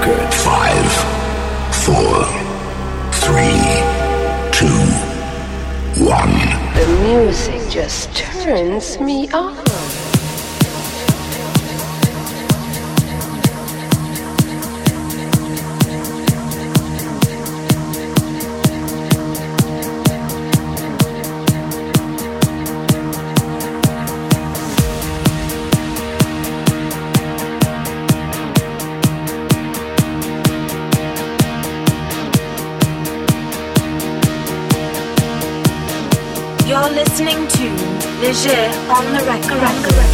record. Five, four, three, two, one. The music just turns me off. On the record. record.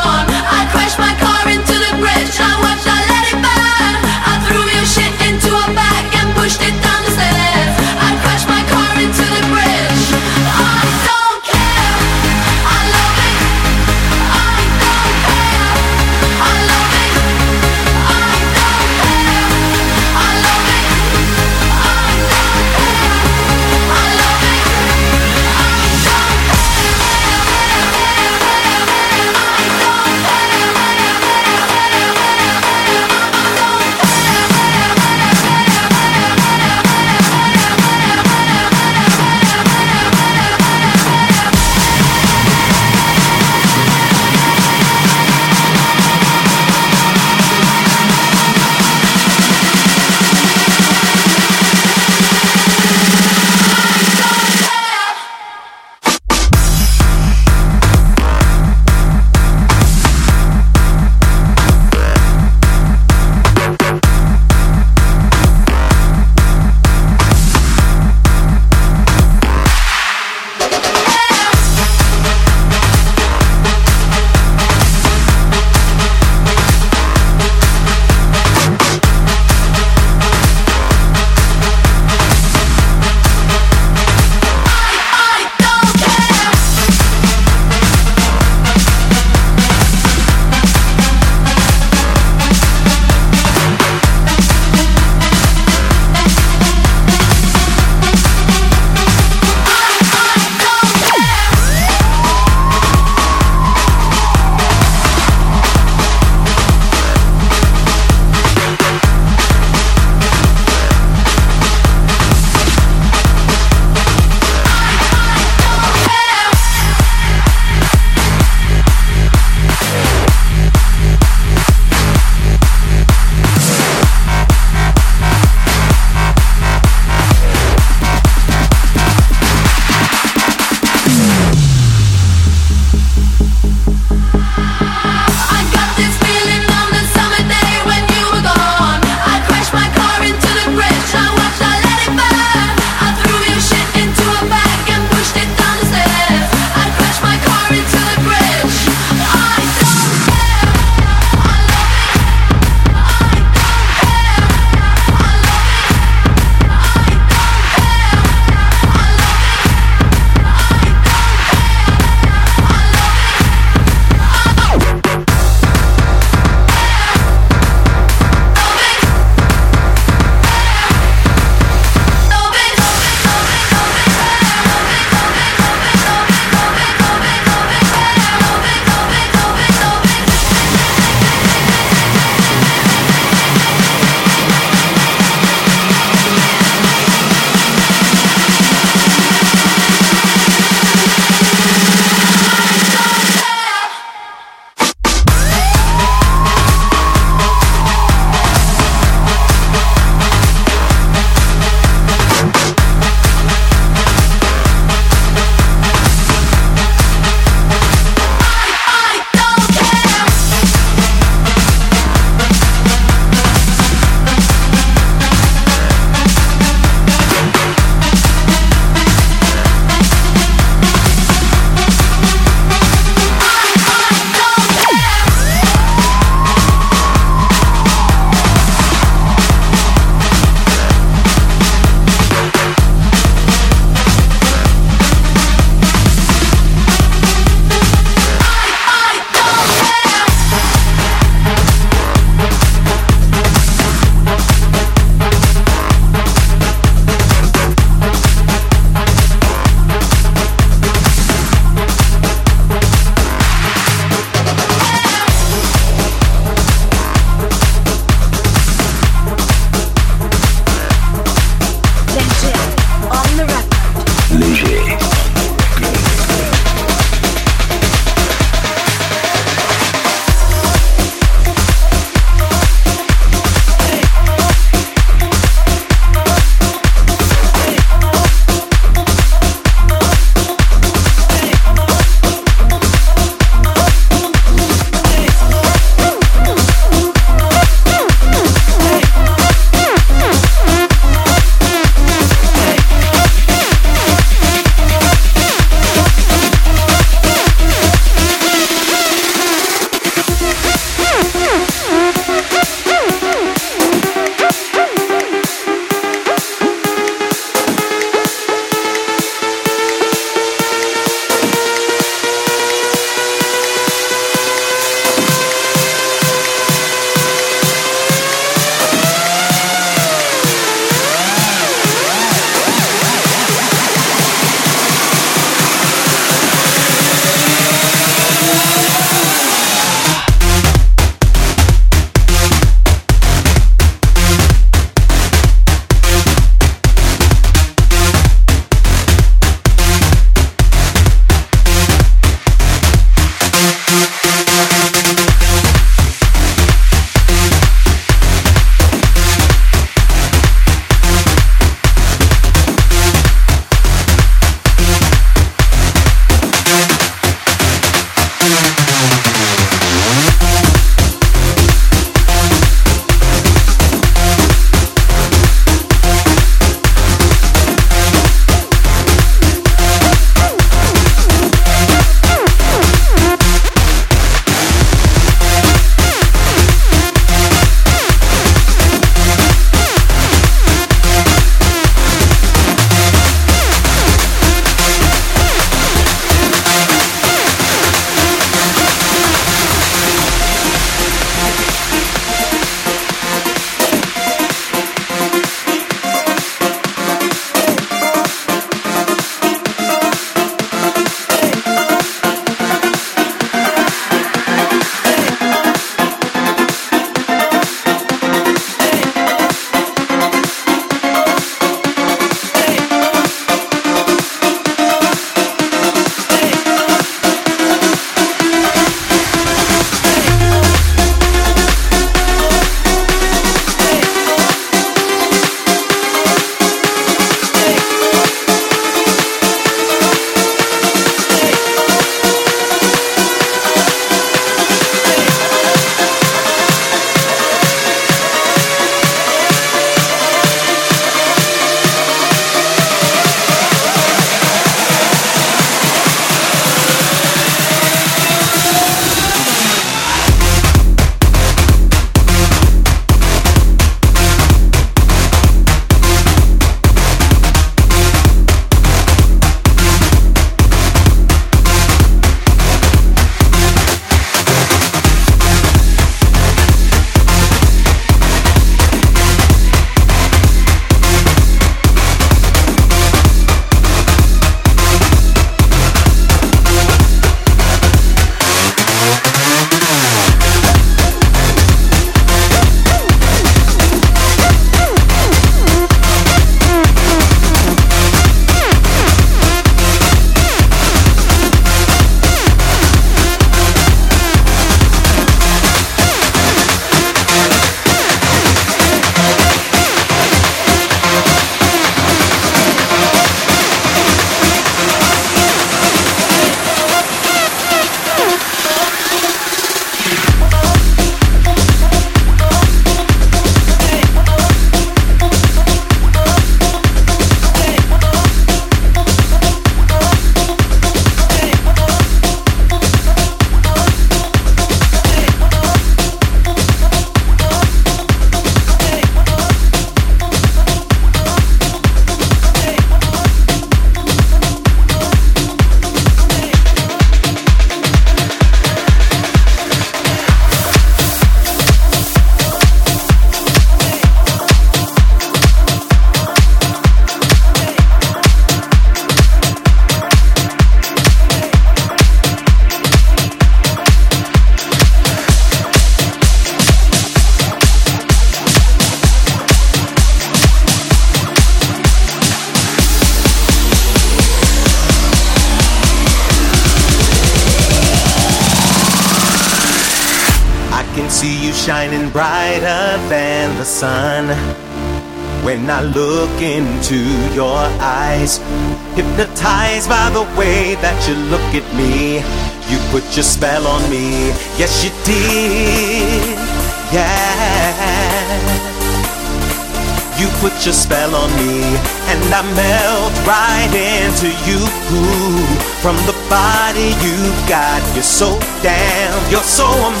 You're so damn. you're so amazing.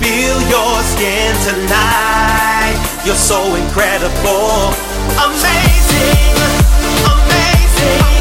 feel your skin tonight. You're so incredible, amazing, amazing.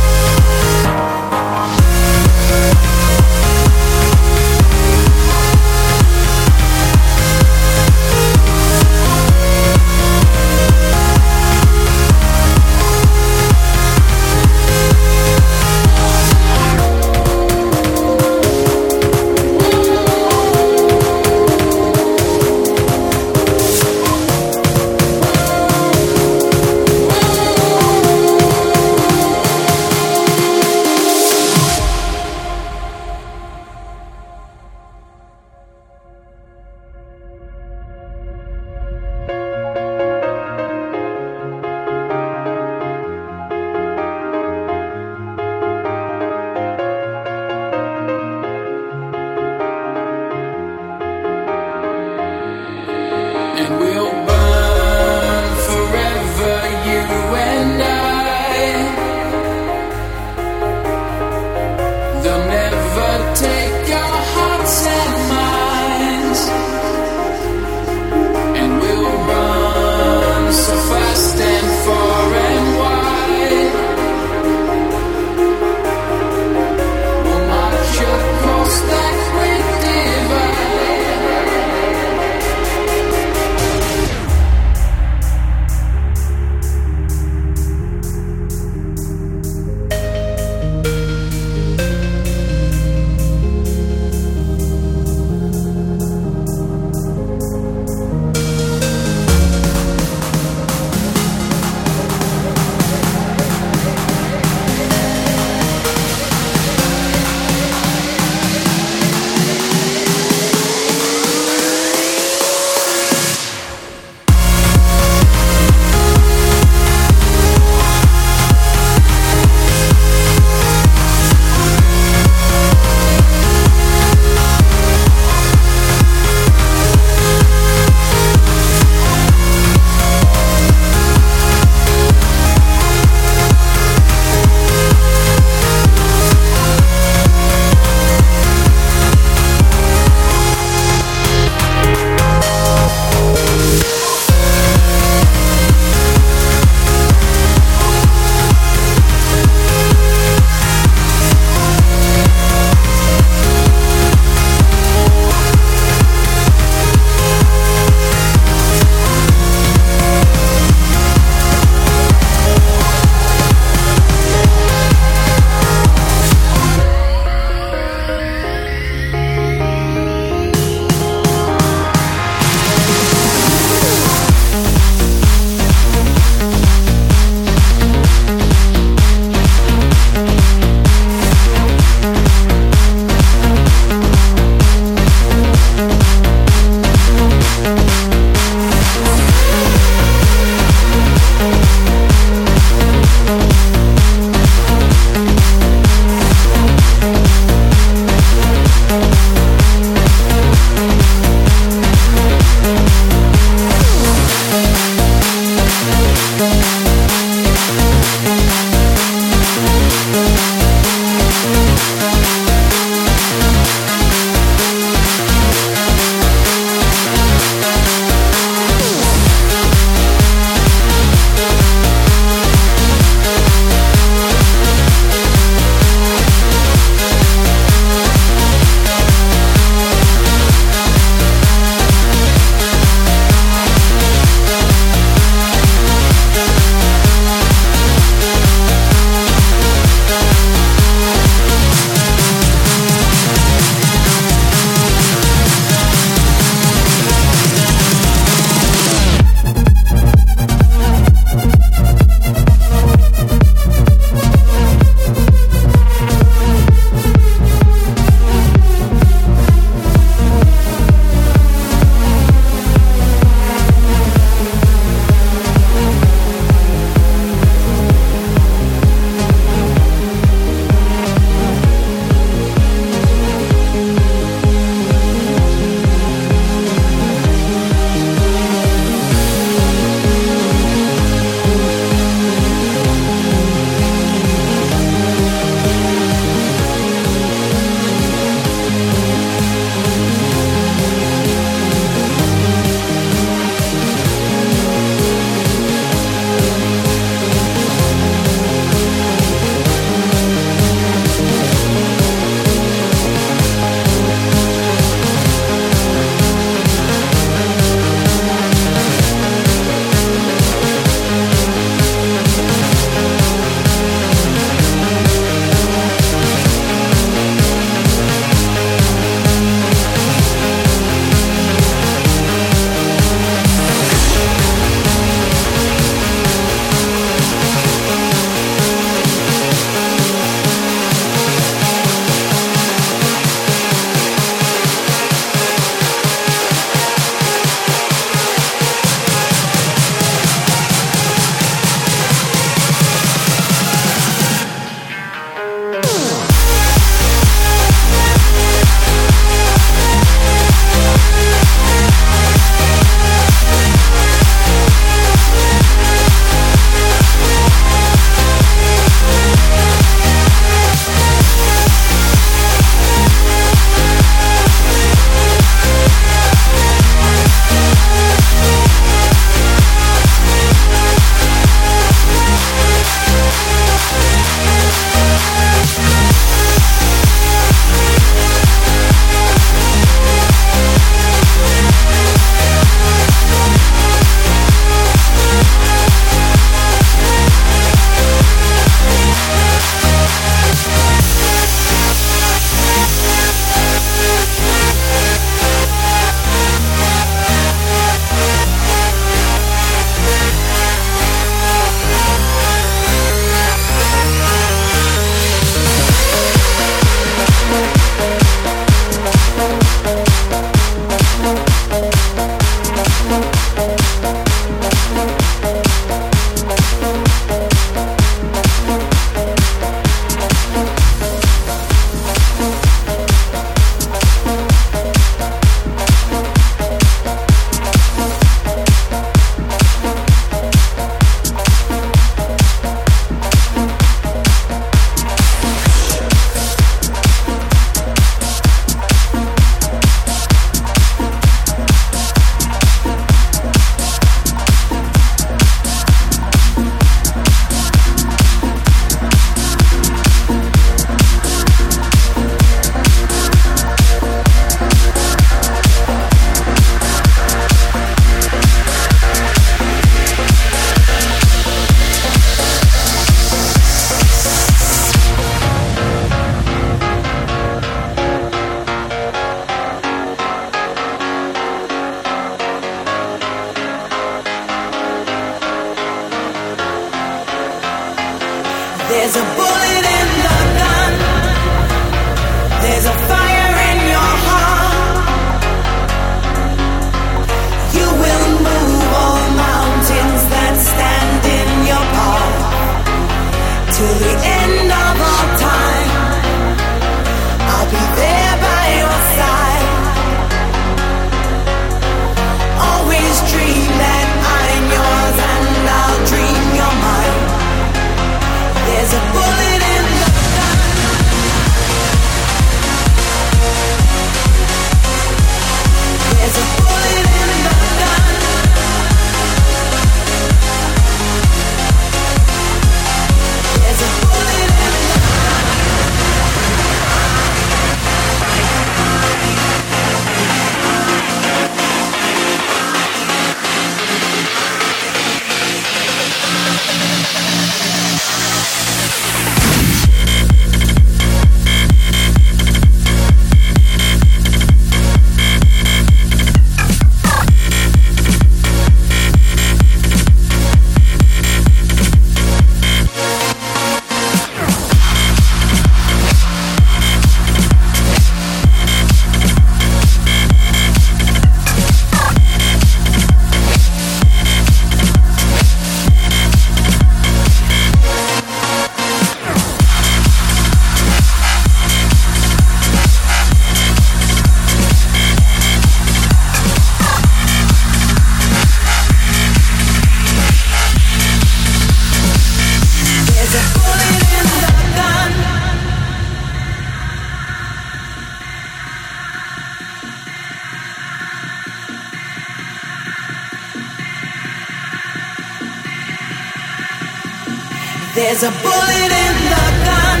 There's a bullet in the gun.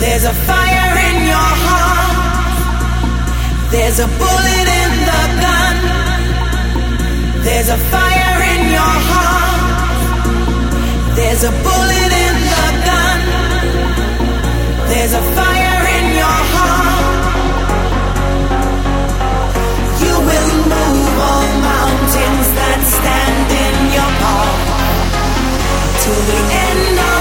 There's a fire in your heart. There's a bullet in the gun. There's a fire in your heart. There's a bullet in the gun. There's a fire. to the end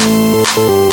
sense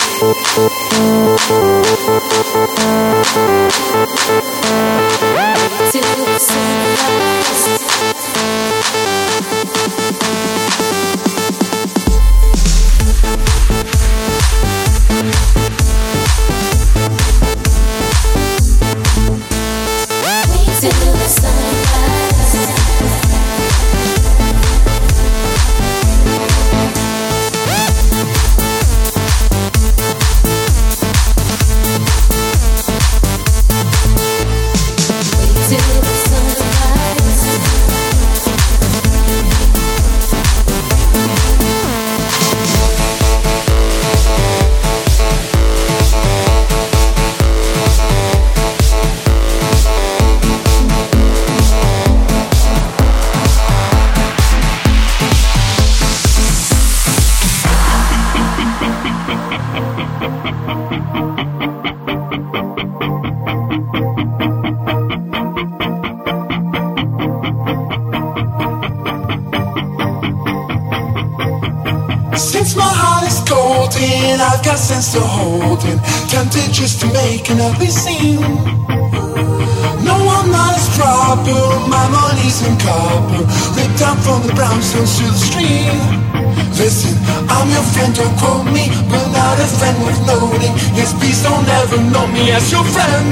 don't ever know me as your friend.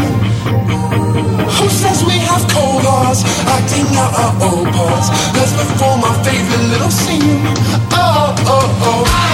Who says we have cold hearts, acting out our old parts? Let's perform our favorite little scene. Oh, oh, oh.